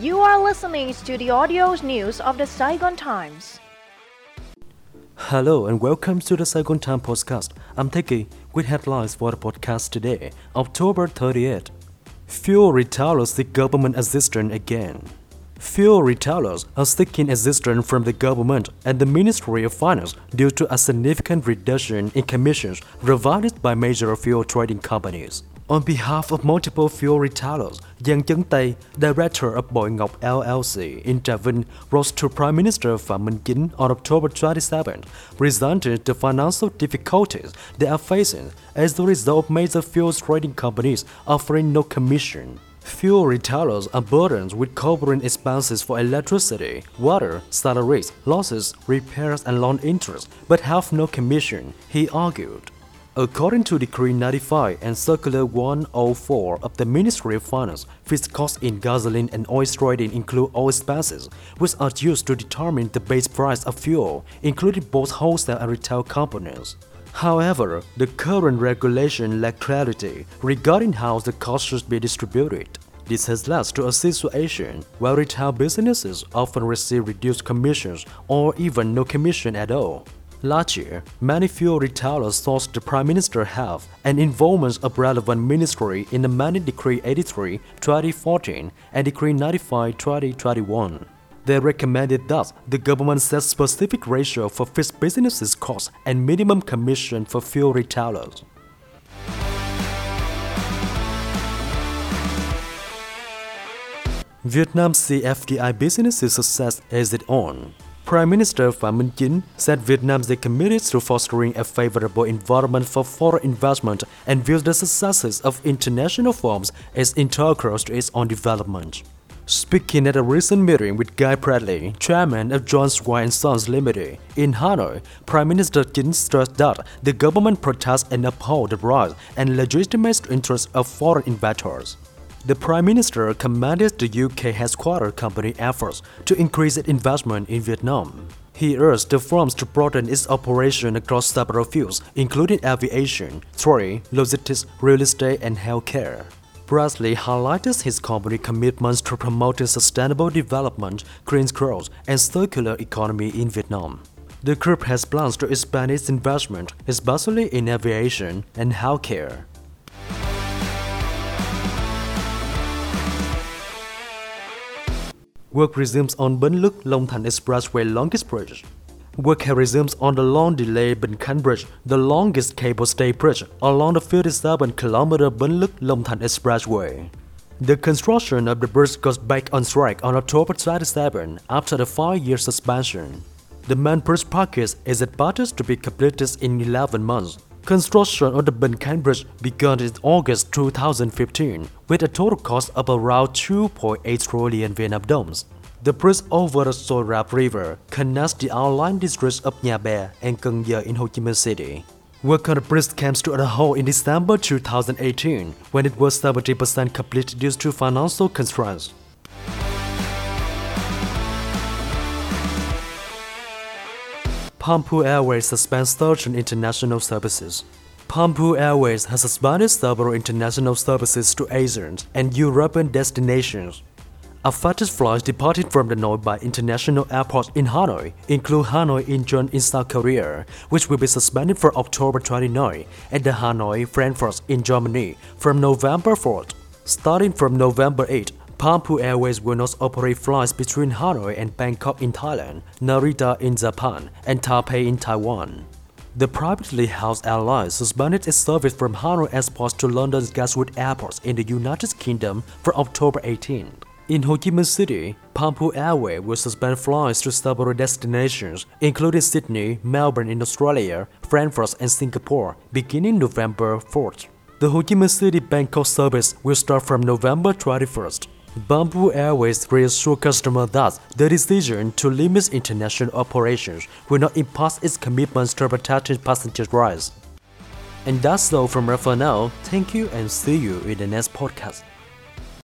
You are listening to the audio news of the Saigon Times. Hello and welcome to the Saigon Time podcast. I'm Teki with headlines for the podcast today, October 30th. Fuel retailers seek government assistance again. Fuel retailers are seeking assistance from the government and the Ministry of Finance due to a significant reduction in commissions provided by major fuel trading companies. On behalf of multiple fuel retailers, Giang Chấn Tây, director of Bội Ngọc LLC in Trà Vinh, wrote to Prime Minister Phạm Minh Chính on October 27, presented the financial difficulties they are facing as a result of major fuel trading companies offering no commission. Fuel retailers are burdened with covering expenses for electricity, water, salaries, losses, repairs, and loan interest, but have no commission, he argued. According to Decree 95 and Circular 104 of the Ministry of Finance, fixed costs in gasoline and oil trading include all expenses, which are used to determine the base price of fuel, including both wholesale and retail companies. However, the current regulation lacks clarity regarding how the cost should be distributed. This has led to a situation where retail businesses often receive reduced commissions or even no commission at all. Last year, many fuel retailers sought the Prime Minister help and involvement of relevant ministry in amending Decree 83 2014 and Decree 95 2021. They recommended that the government set specific ratio for fixed businesses cost and minimum commission for fuel retailers. Vietnam's CFDI businesses success is it on. Prime Minister Phạm Minh Chính said Vietnam is committed to fostering a favorable environment for foreign investment and views the successes of international firms as integral to its own development. Speaking at a recent meeting with Guy Bradley, chairman of John Swire & Sons Limited, in Hanoi, Prime Minister Chính stressed that the government protects and upholds the rights and legitimate interests of foreign investors. The Prime Minister commended the UK headquarter company efforts to increase its investment in Vietnam. He urged the firms to broaden its operation across several fields, including aviation, trade, logistics, real estate, and healthcare. Bradley highlighted his company's commitments to promoting sustainable development, green growth, and circular economy in Vietnam. The group has plans to expand its investment, especially in aviation and healthcare. Work resumes on Bến Lức Long Thành Expressway longest bridge. Work has resumed on the long delayed Bình Khánh Bridge, the longest cable stay bridge along the 57 km Bến Lức Long Thành Expressway. The construction of the bridge goes back on track on October 27 after the five-year suspension. The main bridge package is expected to be completed in 11 months. Construction of the Khánh Bridge began in August 2015 with a total cost of around 2.8 trillion Vietnam dollars. The bridge over the Soài Rạp River connects the outlying districts of Nhà Bè and Cần Giờ in Ho Chi Minh City. Work on the bridge came to a halt in December 2018 when it was 70% complete due to financial constraints. Bamboo Airways suspends certain international services. Bamboo Airways has suspended several international services to Asian and European destinations. Affected flights departing from the Noi Bai International airports in Hanoi include Hanoi Incheon in South Korea, which will be suspended for October 29, and the Hanoi Frankfurt in Germany from November 4th. Starting from November 8, Bamboo Airways will not operate flights between Hanoi and Bangkok in Thailand, Narita in Japan, and Taipei in Taiwan. The privately held airline suspended its service from Hanoi Airport to London's Gatwick Airport in the United Kingdom from October 18. In Ho Chi Minh City, Bamboo Airways will suspend flights to several destinations, including Sydney, Melbourne in Australia, Frankfurt, and Singapore, beginning November 4th. The Ho Chi Minh City Bangkok service will start from November 21st. Bamboo Airways reassure customers that the decision to limit international operations will not impact its commitments to protecting passenger rights. And that's all from us for now. Thank you and see you in the next podcast.